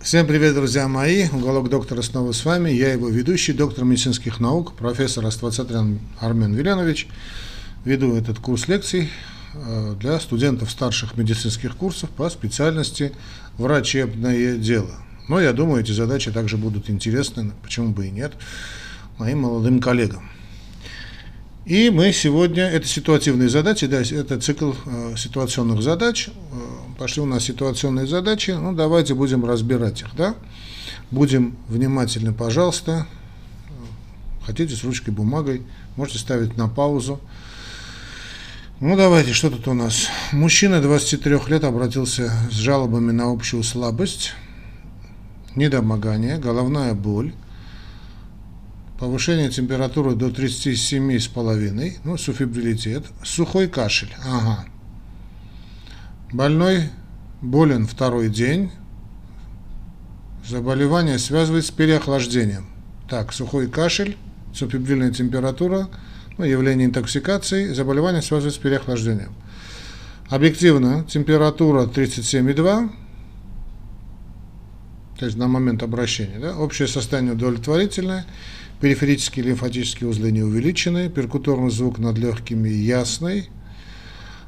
Всем привет, друзья мои. Уголок доктора снова с вами. Я его ведущий, доктор медицинских наук, профессор Аствацатрян Армен Вилянович. Веду этот курс лекций э, для студентов старших медицинских курсов по специальности врачебное дело. Но я думаю, эти задачи также будут интересны, почему бы и нет, моим молодым коллегам. И мы сегодня, это ситуативные задачи, да, это цикл э, ситуационных задач. Э, пошли у нас ситуационные задачи, ну давайте будем разбирать их, да. Будем внимательны, пожалуйста. Хотите с ручкой, бумагой, можете ставить на паузу. Ну давайте, что тут у нас? Мужчина 23 лет обратился с жалобами на общую слабость, недомогание, головная боль, повышение температуры до 37,5, ну, суфибрилитет, сухой кашель, ага. Больной болен второй день, заболевание связывает с переохлаждением. Так, сухой кашель, субфибрильная температура, ну, явление интоксикации, заболевание связывает с переохлаждением. Объективно температура 37,2, то есть на момент обращения. Да? Общее состояние удовлетворительное, периферические лимфатические узлы не увеличены, перкуторный звук над легкими ясный,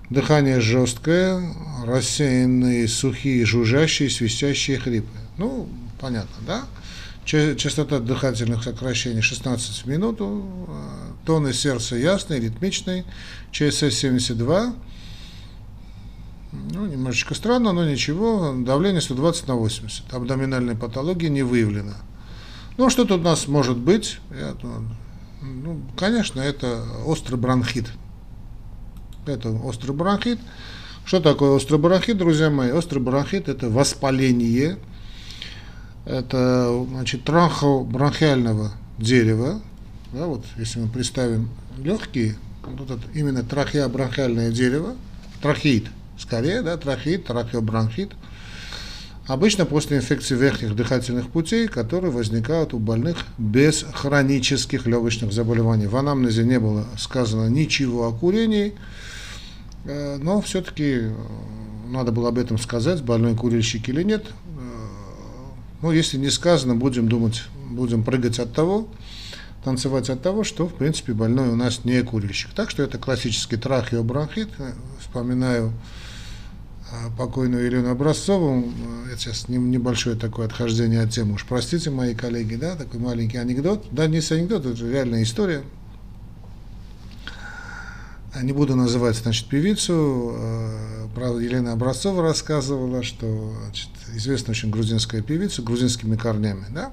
дыхание жесткое, рассеянные, сухие, жужжащие, свистящие хрипы. Ну, понятно, да? Частота дыхательных сокращений 16 в минуту, тоны сердца ясный, ритмичный, ЧСС 72, ну, немножечко странно, но ничего. Давление 120 на 80. Абдоминальной патологии не выявлено. Ну, что тут у нас может быть? Я, ну, конечно, это острый бронхит. Это острый бронхит. Что такое острый бронхит, друзья мои? Острый бронхит – это воспаление, это значит, трахеобронхиального дерева. Да, вот, если мы представим легкие, вот это именно трахеобронхиальное дерево, трахеид – скорее, да, трахеид, трахеобронхит. Обычно после инфекции верхних дыхательных путей, которые возникают у больных без хронических легочных заболеваний. В анамнезе не было сказано ничего о курении, э, но все-таки э, надо было об этом сказать, больной курильщик или нет. Э, ну, если не сказано, будем думать, будем прыгать от того, танцевать от того, что, в принципе, больной у нас не курильщик. Так что это классический трахеобронхит. Вспоминаю покойную Елену Образцову, это сейчас небольшое такое отхождение от темы, уж. Простите, мои коллеги, да, такой маленький анекдот, да, не анекдот, это реальная история. Не буду называть, значит, певицу, а, правда, Елена Образцова рассказывала, что значит, известная очень грузинская певица, грузинскими корнями, да,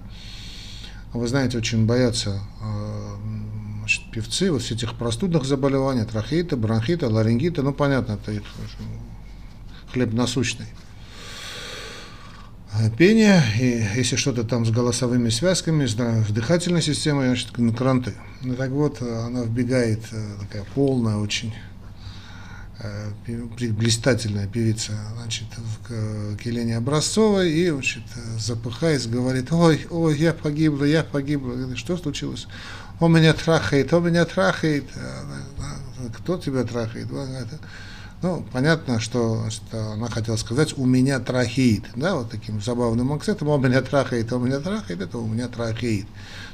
вы знаете, очень боятся значит, певцы вот всех этих простудных заболеваний, трахеита, бронхита, ларингита, ну, понятно, это их хлеб насущный. А пение, и если что-то там с голосовыми связками, с, дыхательной системой, значит, кранты. Ну так вот, она вбегает, э, такая полная очень, э, блистательная певица, значит, к Елене Образцовой, и, значит, запыхаясь, говорит, ой, ой, я погибла, я погибла. Что случилось? Он меня трахает, он меня трахает. Кто тебя трахает? Ну, понятно, что, что она хотела сказать, у меня трахеид, да, вот таким забавным акцентом, у меня трахеид, у меня трахеид, это у меня трахеид.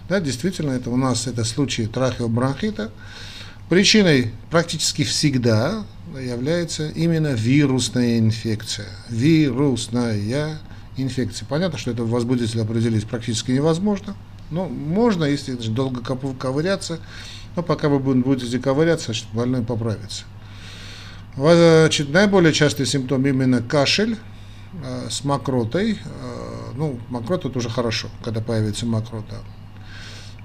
Да, действительно, это у нас это случай трахеобронхита. Причиной практически всегда является именно вирусная инфекция. Вирусная инфекция. Понятно, что это возбудитель определить практически невозможно. Но можно, если долго ковыряться, но пока вы будете ковыряться, больной поправится. Значит, наиболее частый симптом именно кашель э, с мокротой. Э, ну, мокрота это уже хорошо, когда появится мокрота.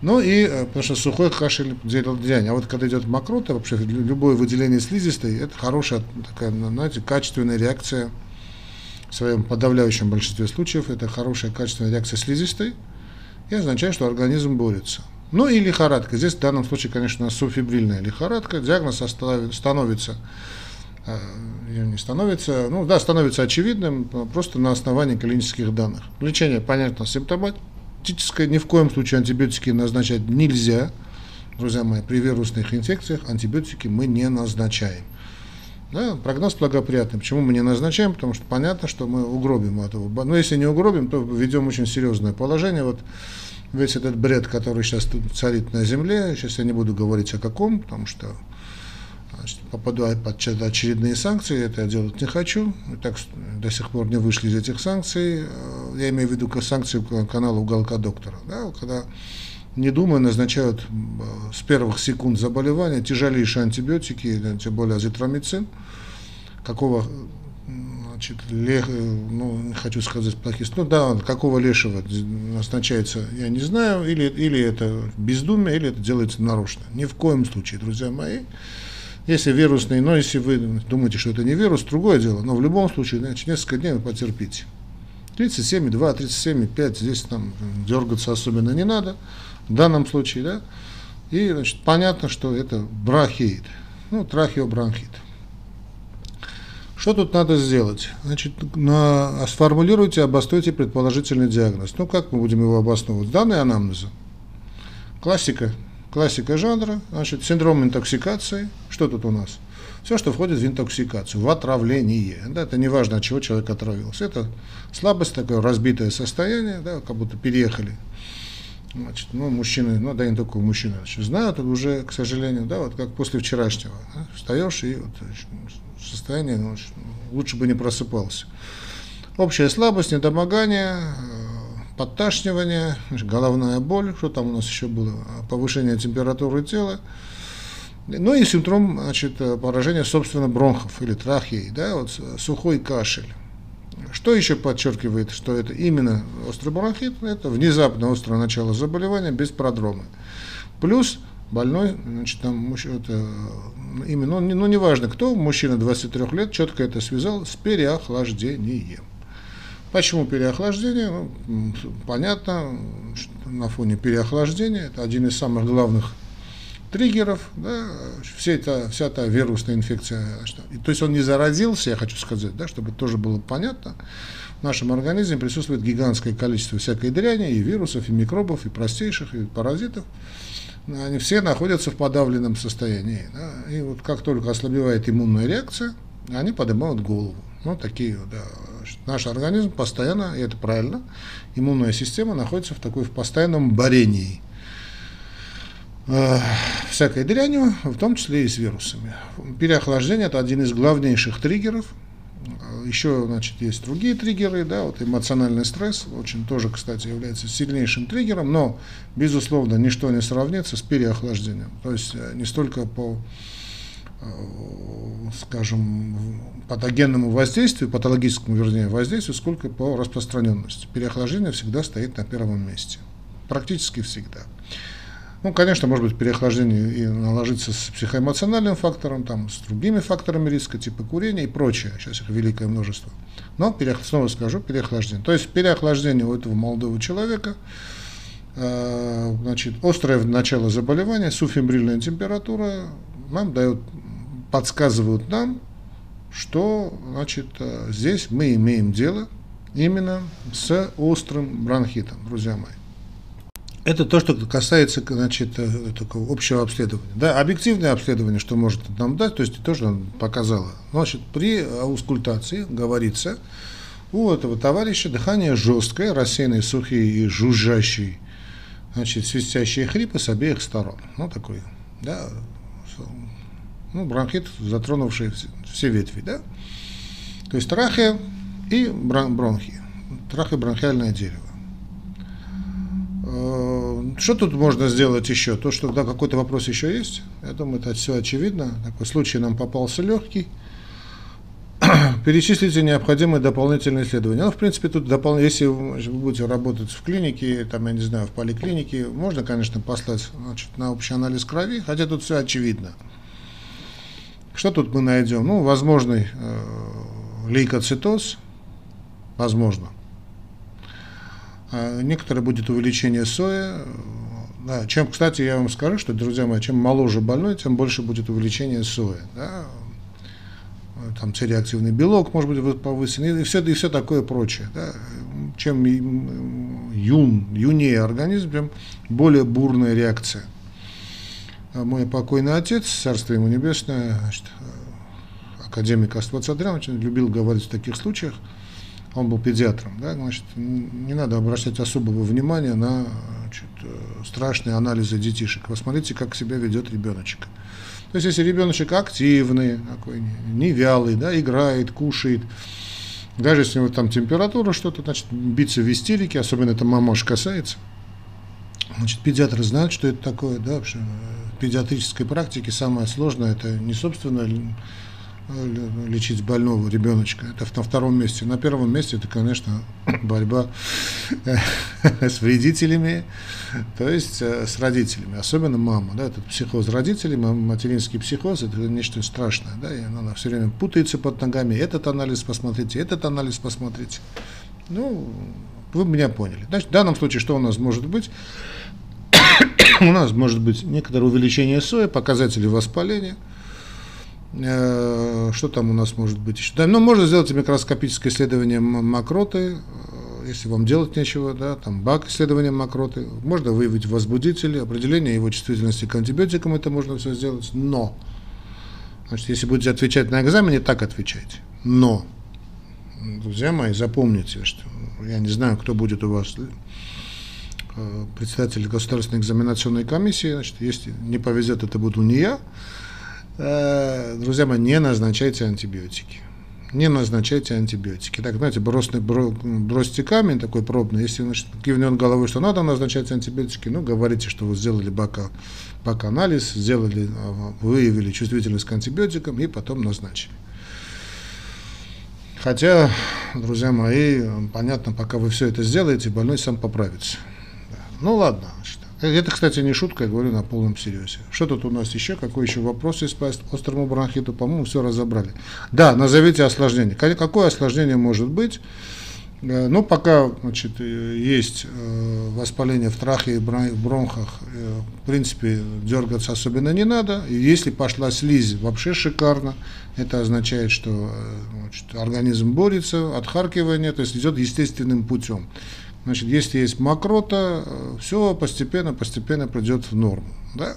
Ну и, э, потому что сухой кашель делал день. А вот когда идет мокрота, вообще любое выделение слизистой, это хорошая такая, ну, знаете, качественная реакция в своем подавляющем большинстве случаев. Это хорошая качественная реакция слизистой и означает, что организм борется. Ну и лихорадка. Здесь в данном случае, конечно, суфибрильная лихорадка. Диагноз становится не становится, ну да, становится очевидным просто на основании клинических данных. Лечение, понятно, симптоматическое, ни в коем случае антибиотики назначать нельзя. Друзья мои, при вирусных инфекциях антибиотики мы не назначаем. Да, прогноз благоприятный. Почему мы не назначаем? Потому что понятно, что мы угробим этого. Но если не угробим, то ведем очень серьезное положение. Вот весь этот бред, который сейчас царит на земле, сейчас я не буду говорить о каком, потому что значит, попаду под очередные санкции, это я делать не хочу. И так до сих пор не вышли из этих санкций. Я имею в виду санкции канала «Уголка доктора». Да, когда не думая, назначают э, с первых секунд заболевания тяжелейшие антибиотики, тем более азитромицин, какого значит, лех, ну, не хочу сказать плохих, ну да, какого лешего назначается, я не знаю, или, или это бездумие, или это делается нарочно. Ни в коем случае, друзья мои. Если вирусный, но если вы думаете, что это не вирус, другое дело, но в любом случае, значит, несколько дней вы потерпите. 37,2, 37,5, здесь там дергаться особенно не надо в данном случае, да, и, значит, понятно, что это бронхит, ну, трахеобронхит. Что тут надо сделать? Значит, на, сформулируйте, обоснуйте предположительный диагноз. Ну, как мы будем его обосновывать? Данные анамнеза. Классика, классика жанра, значит, синдром интоксикации. Что тут у нас? Все, что входит в интоксикацию, в отравление. Да, это не важно, от чего человек отравился. Это слабость, такое разбитое состояние, да, как будто переехали Значит, ну, мужчины, ну, да не только мужчины, значит, знают уже, к сожалению, да, вот как после вчерашнего. Да, встаешь и вот, состояние, ну, лучше бы не просыпался. Общая слабость, недомогание, подташнивание, головная боль, что там у нас еще было, повышение температуры тела, ну и синдром значит, поражения, собственно, бронхов или трахеи, да, вот сухой кашель. Что еще подчеркивает, что это именно острый бронхит? Это внезапно острое начало заболевания без продрома. Плюс больной, значит, там, это, именно, ну, ну, неважно кто, мужчина 23 лет, четко это связал с переохлаждением. Почему переохлаждение? Ну, понятно, на фоне переохлаждения, это один из самых главных триггеров, да, все это, вся эта вирусная инфекция. И, то есть он не заразился, я хочу сказать, да, чтобы тоже было понятно. В нашем организме присутствует гигантское количество всякой дряни, и вирусов, и микробов, и простейших, и паразитов. Они все находятся в подавленном состоянии. Да, и вот как только ослабевает иммунная реакция, они поднимают голову. Ну, такие, да. Наш организм постоянно, и это правильно, иммунная система находится в такой в постоянном борении – э, всякой дрянью, в том числе и с вирусами. Переохлаждение – это один из главнейших триггеров. Еще, значит, есть другие триггеры, да, вот эмоциональный стресс, очень тоже, кстати, является сильнейшим триггером, но, безусловно, ничто не сравнится с переохлаждением. То есть э, не столько по скажем, патогенному воздействию, патологическому, вернее, воздействию, сколько по распространенности. Переохлаждение всегда стоит на первом месте. Практически всегда. Ну, конечно, может быть, переохлаждение и наложиться с психоэмоциональным фактором, там, с другими факторами риска, типа курения и прочее. Сейчас их великое множество. Но, снова скажу, переохлаждение. То есть переохлаждение у этого молодого человека, э, значит, острое начало заболевания, суфембрильная температура нам дает, подсказывают нам, что значит, э, здесь мы имеем дело именно с острым бронхитом, друзья мои. Это то, что касается значит, э, такого общего обследования. Да, объективное обследование, что может нам дать, то есть тоже показало. Значит, при аускультации говорится, у этого товарища дыхание жесткое, рассеянные сухие и жужжащие, значит, свистящие хрипы с обеих сторон. Ну, такой, да, ну, бронхит, затронувший все ветви, да. То есть трахея и бронхи, трахеобронхиальное дерево. Э, что тут можно сделать еще? То, что да, какой-то вопрос еще есть. Я думаю, это все очевидно. Такой случай нам попался легкий. Перечислите необходимые дополнительные исследования. Ну, в принципе, тут допол... если вы будете работать в клинике, там, я не знаю, в поликлинике, можно, конечно, послать значит, на общий анализ крови, хотя тут все очевидно. Что тут мы найдем? Ну, возможный э, лейкоцитоз, возможно. А некоторое будет увеличение соя. Да, чем, кстати, я вам скажу, что, друзья мои, чем моложе больной, тем больше будет увеличение соя. Да? Там цереактивный белок может быть повысен, и все, и все такое прочее. Да? Чем юн, юнее организм, тем более бурная реакция. А мой покойный отец, царство ему небесное, значит, академик Астват Адрианович любил говорить в таких случаях, он был педиатром, да, значит, не надо обращать особого внимания на значит, э, страшные анализы детишек. Посмотрите, как себя ведет ребеночек. То есть, если ребеночек активный, такой, не вялый, да, играет, кушает, даже если у него там температура что-то, значит, биться в истерике, особенно это мамош касается, значит, педиатры знают, что это такое, да, в педиатрической практике самое сложное, это не собственно лечить больного ребеночка. Это на втором месте. На первом месте это, конечно, борьба с вредителями, то есть э, с родителями, особенно мама. Да, это психоз родителей, материнский психоз, это нечто страшное. Да, и она все время путается под ногами. Этот анализ посмотрите, этот анализ посмотрите. Ну, вы меня поняли. Значит, в данном случае что у нас может быть? У нас может быть некоторое увеличение сои, показатели воспаления – Э, что там у нас может быть еще? Да, ну, можно сделать микроскопическое исследование мокроты, э, если вам делать нечего, да, там бак исследования мокроты. Можно выявить возбудители, определение его чувствительности к антибиотикам, это можно все сделать. Но, значит, если будете отвечать на экзамене, так отвечайте. Но, друзья мои, запомните, что я не знаю, кто будет у вас председатель государственной экзаменационной комиссии, значит, если не повезет, это буду не я, Э, друзья мои, не назначайте антибиотики. Не назначайте антибиотики. Так, знаете, бросный, бросьте камень такой пробный, если значит, кивнет головой, что надо назначать антибиотики, ну, говорите, что вы сделали бака, бак-анализ, сделали, а, выявили чувствительность к антибиотикам и потом назначили. Хотя, друзья мои, понятно, пока вы все это сделаете, больной сам поправится. Ну ладно, значит, это, кстати, не шутка, я говорю на полном серьезе. Что тут у нас еще? Какой еще вопрос есть по острому бронхиту? По-моему, все разобрали. Да, назовите осложнение. Какое осложнение может быть? Э, ну, пока значит, э, есть э, воспаление в трахе и бронхах, в принципе, дергаться особенно не надо. И если пошла слизь, вообще шикарно. Это означает, что значит, организм борется, отхаркивание, то есть идет естественным путем. Значит, если есть мокрота, все постепенно, постепенно придет в норму. Да?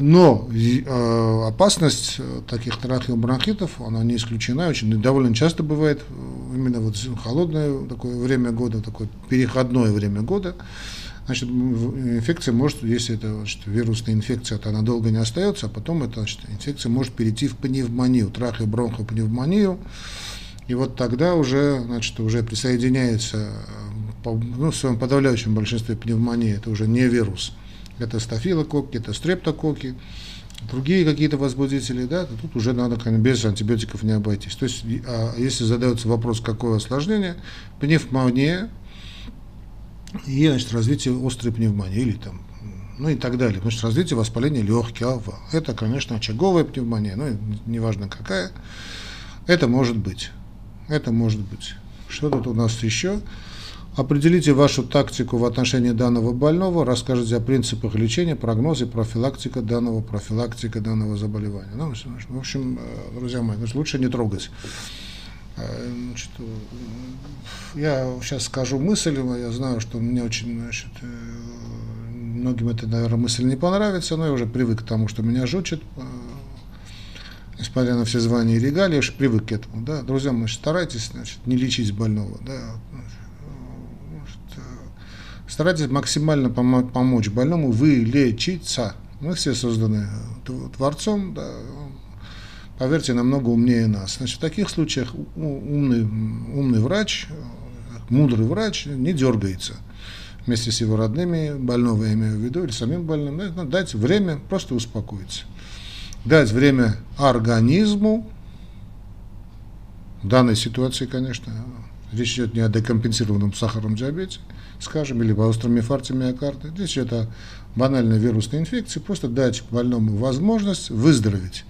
Но э, опасность таких трахеобронхитов, она не исключена, очень довольно часто бывает э, именно вот холодное такое время года, такое переходное время года. Значит, инфекция может, если это значит, вирусная инфекция, то она долго не остается, а потом эта значит, инфекция может перейти в пневмонию, трахеобронхопневмонию. И вот тогда уже, значит, уже присоединяется, ну, в своем подавляющем большинстве пневмонии, это уже не вирус. Это стафилококки, это стрептококки, другие какие-то возбудители, да, то тут уже надо конечно, без антибиотиков не обойтись. То есть, а если задается вопрос, какое осложнение, пневмония и значит, развитие острой пневмонии или там ну и так далее. Значит, развитие воспаления легких. Это, конечно, очаговая пневмония, ну, неважно какая. Это может быть. Это может быть. Что тут у нас еще? Определите вашу тактику в отношении данного больного, расскажите о принципах лечения, прогнозе, профилактика данного, профилактика данного заболевания. Ну, в общем, э, друзья мои, лучше не трогать. Э, значит, я сейчас скажу мысль, я знаю, что мне очень, значит, э, многим эта, наверное, мысль не понравится, но я уже привык к тому, что меня жучит, несмотря на все звания и регалии, я уж привык к этому, да, друзья мои, старайтесь, значит, не лечить больного, да, значит, э, старайтесь максимально пом- помочь больному вылечиться. Мы все созданы Творцом, да, поверьте, намного умнее нас. Значит, в таких случаях умный, умный врач, мудрый врач не дергается. Вместе с его родными, больного я имею в виду, или самим больным, дать время просто успокоиться дать время организму, в данной ситуации, конечно, речь идет не о декомпенсированном сахарном диабете, скажем, или о остром инфаркте миокарда, речь идет о банальной вирусной инфекции, просто дать больному возможность выздороветь.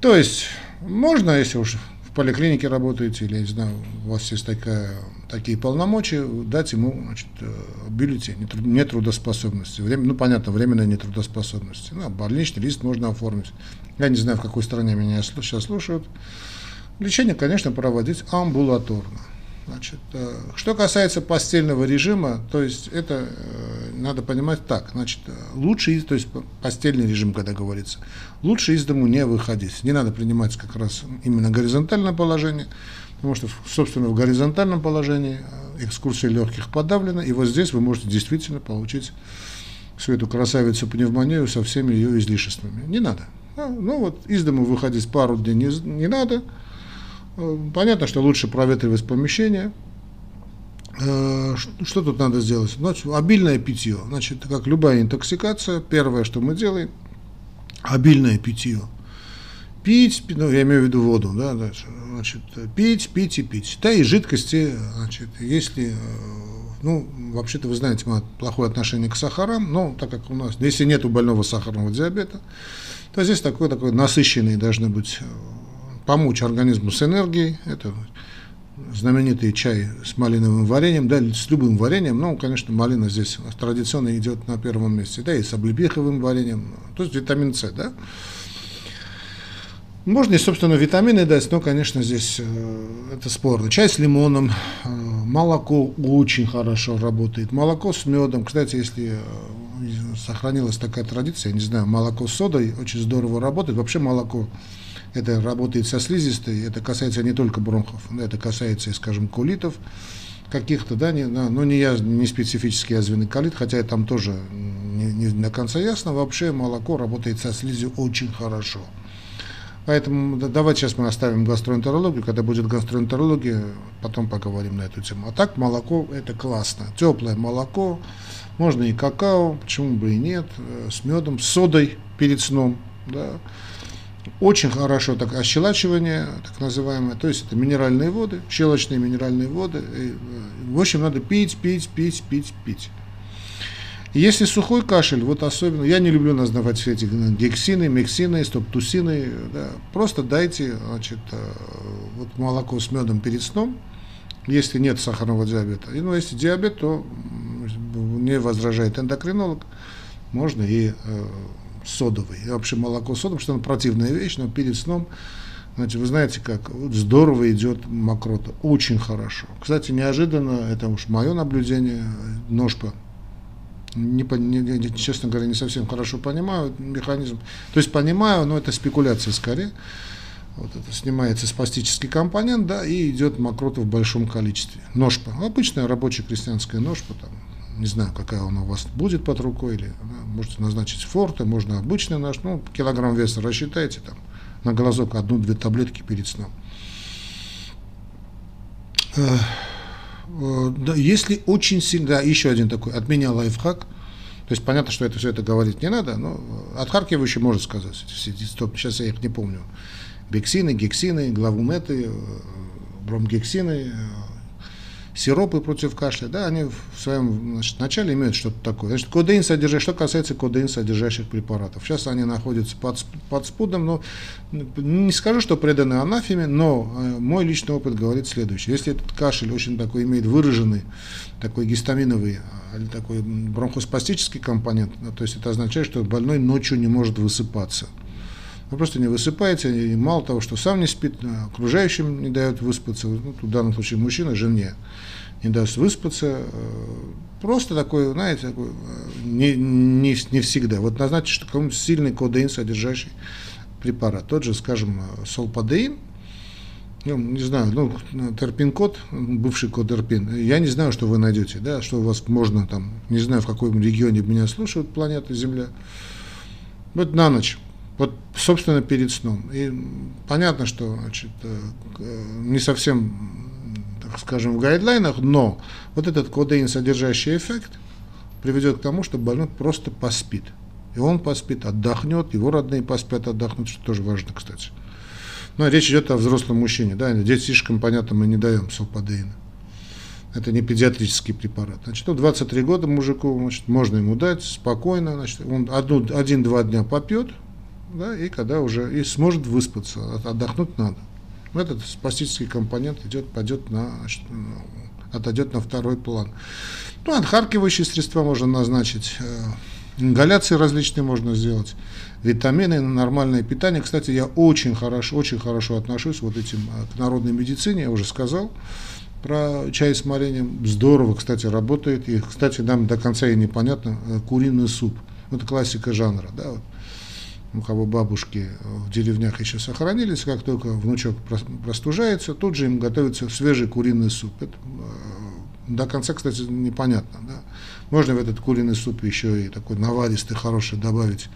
То есть, можно, если уж поликлинике работаете, или, не знаю, у вас есть такая, такие полномочия, дать ему значит, э, бюллетень нетрудоспособности. Время, ну, понятно, временная нетрудоспособность. Ну, больничный лист можно оформить. Я не знаю, в какой стране меня сейчас слушают. Лечение, конечно, проводить амбулаторно. Значит, э, что касается постельного режима, то есть это э, надо понимать так, значит, лучше, то есть постельный режим, когда говорится, лучше из дому не выходить, не надо принимать как раз именно горизонтальное положение, потому что, собственно, в горизонтальном положении экскурсия легких подавлена, и вот здесь вы можете действительно получить всю эту красавицу пневмонию со всеми ее излишествами. Не надо. Ну вот из дома выходить пару дней не, не надо, Э, понятно, что лучше проветривать помещение. Э, что тут надо сделать? Значит, обильное питье. Значит, как любая интоксикация, первое, что мы делаем, обильное питье. Пить, ну, я имею в виду воду, да, значит, пить, пить и пить. Да, и жидкости, значит, если, э, ну, вообще-то вы знаете, мы плохое отношение к сахарам, но так как у нас, если нет у больного сахарного диабета, то здесь такой, такой насыщенный должны быть помочь организму с энергией. Это знаменитый чай с малиновым вареньем, да, с любым вареньем, но, конечно, малина здесь традиционно идет на первом месте, да, и с облепиховым вареньем, то есть витамин С, да. Можно и, собственно, витамины дать, но, конечно, здесь э, это спорно. Чай с лимоном, э, молоко очень хорошо работает. Молоко с медом. Кстати, если э, сохранилась такая традиция, я не знаю, молоко с содой очень здорово работает. Вообще молоко это работает со слизистой, это касается не только бронхов, это касается, скажем, кулитов каких-то, да, не, но не, я, не специфический язвенный колит, хотя там тоже не, не до конца ясно, вообще молоко работает со слизью очень хорошо. Поэтому давайте сейчас мы оставим гастроэнтерологию, когда будет гастроэнтерология, потом поговорим на эту тему. А так молоко это классно. Теплое молоко, можно и какао, почему бы и нет, э, с медом, с содой перед сном, да, очень хорошо так ощелачивание, так называемое, то есть это минеральные воды, щелочные минеральные воды. И, э, в общем, надо пить, пить, пить, пить, пить. Если сухой кашель, вот особенно, я не люблю называть все эти гексины, мексины, стоптусины, да, просто дайте, значит, э, вот молоко с медом перед сном, если нет сахарного диабета. И, ну, если диабет, то не возражает эндокринолог, можно и э, содовый. И вообще молоко содовое, что оно противная вещь, но перед сном, значит, вы знаете как, вот здорово идет мокрота, очень хорошо. Кстати, неожиданно, это уж мое наблюдение, ножка, не, не, честно говоря, не совсем хорошо понимаю механизм. То есть понимаю, но это спекуляция скорее. Вот это снимается спастический компонент, да, и идет мокрота в большом количестве. Ножпа. Обычная рабочая крестьянская ножпа, там, не знаю, какая она у вас будет под рукой, или да, можете назначить форте, можно обычный наш, ну, килограмм веса рассчитайте, там, на глазок одну-две таблетки перед сном. Э, э, да, если очень сильно, да, еще один такой, от меня лайфхак, то есть понятно, что это все это говорить не надо, но отхаркивающий может сказать, сейчас я их не помню, бексины, гексины, главуметы, э, бромгексины, сиропы против кашля, да, они в своем значит, начале имеют что-то такое. Значит, кодеин содержащий, что касается кодеин содержащих препаратов. Сейчас они находятся под, под спудом, но не скажу, что преданы анафеме, но э, мой личный опыт говорит следующее. Если этот кашель очень такой имеет выраженный, такой гистаминовый, а, или такой бронхоспастический компонент, ну, то есть это означает, что больной ночью не может высыпаться. Вы просто не высыпаете, и мало того, что сам не спит, а окружающим не дает выспаться, ну, в данном случае мужчина, жене не даст выспаться. Э, просто такой, знаете, такой, э, не, не, не всегда. Вот назначить, что какой-нибудь сильный кодеин содержащий препарат. Тот же, скажем, солпадеин, ну, не знаю, ну, терпин-код, бывший код терпин, я не знаю, что вы найдете, да, что у вас можно там, не знаю, в каком регионе меня слушают планета Земля. Вот на ночь вот, собственно, перед сном. И понятно, что значит, э, не совсем, так скажем, в гайдлайнах, но вот этот кодеин, содержащий эффект, приведет к тому, что больной просто поспит. И он поспит, отдохнет, его родные поспят, отдохнут, что тоже важно, кстати. Но речь идет о взрослом мужчине, да, детишкам, понятно, мы не даем солпадеина. Это не педиатрический препарат. Значит, ну, 23 года мужику, значит, можно ему дать спокойно, значит, он один-два дня попьет, да, и когда уже и сможет выспаться, отдохнуть надо. Этот спастический компонент идет, пойдет на, отойдет на второй план. Ну, отхаркивающие средства можно назначить, э, ингаляции различные можно сделать, витамины, нормальное питание. Кстати, я очень хорошо, очень хорошо отношусь вот этим э, к народной медицине, я уже сказал, про чай с вареньем. Здорово, кстати, работает. И, кстати, нам до конца и непонятно, э, куриный суп. Это классика жанра, да, вот. У кого бабушки в деревнях еще сохранились, как только внучок простужается, тут же им готовится свежий куриный суп. Это, э, до конца, кстати, непонятно. Да. Можно в этот куриный суп еще и такой наваристый, хороший добавить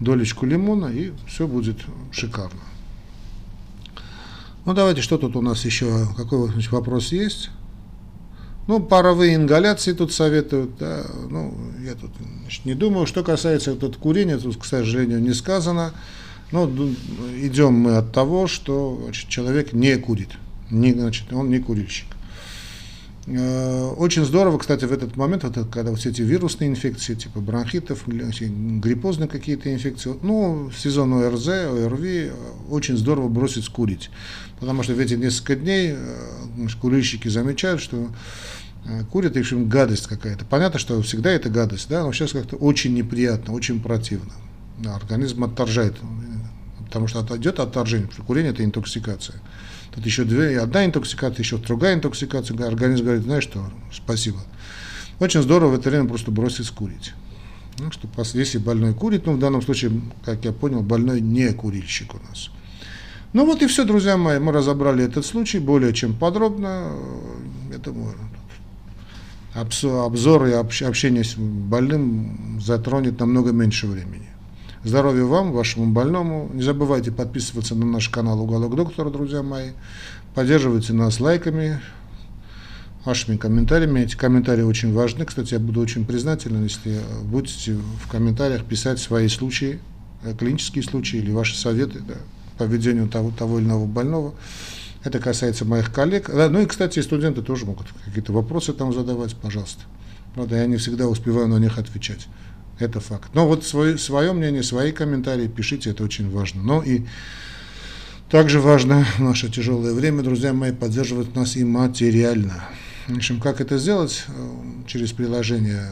долечку лимона, и все будет шикарно. Ну, давайте, что тут у нас еще, какой вопрос есть? Ну, паровые ингаляции тут советуют, да, ну, я тут значит, не думаю. Что касается тут курения, тут, к сожалению, не сказано. Ну, идем мы от того, что значит, человек не курит, не, значит, он не курильщик. Э, очень здорово, кстати, в этот момент, вот, когда вот эти вирусные инфекции, типа бронхитов, гриппозные какие-то инфекции, ну, сезон ОРЗ, ОРВИ, очень здорово бросить курить. Потому что в эти несколько дней э, курильщики замечают, что э, курят, и в общем, гадость какая-то. Понятно, что всегда это гадость, да, но сейчас как-то очень неприятно, очень противно. Да, организм отторжает, потому что идет отторжение, курение – это интоксикация. Тут еще две, одна интоксикация, еще другая интоксикация. Организм говорит, знаешь что, спасибо. Очень здорово в это время просто бросить курить. Ну, что если больной курит, ну, в данном случае, как я понял, больной не курильщик у нас. Ну вот и все, друзья мои, мы разобрали этот случай более чем подробно. Это обзор и общение с больным затронет намного меньше времени. Здоровья вам, вашему больному. Не забывайте подписываться на наш канал «Уголок доктора», друзья мои. Поддерживайте нас лайками, вашими комментариями. Эти комментарии очень важны. Кстати, я буду очень признателен, если будете в комментариях писать свои случаи, э, клинические случаи или ваши советы да, по ведению того, того или иного больного. Это касается моих коллег. Ну и, кстати, студенты тоже могут какие-то вопросы там задавать, пожалуйста. Правда, я не всегда успеваю на них отвечать. Это факт. Но вот свое, свое мнение, свои комментарии пишите, это очень важно. Но и также важно в наше тяжелое время, друзья мои, поддерживать нас и материально. В общем, как это сделать? Через приложение,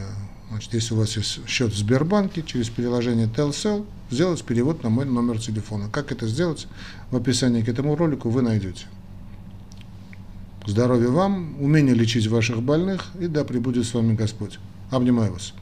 значит, если у вас есть счет в Сбербанке, через приложение Telcel, сделать перевод на мой номер телефона. Как это сделать? В описании к этому ролику вы найдете. Здоровья вам, умение лечить ваших больных, и да пребудет с вами Господь. Обнимаю вас.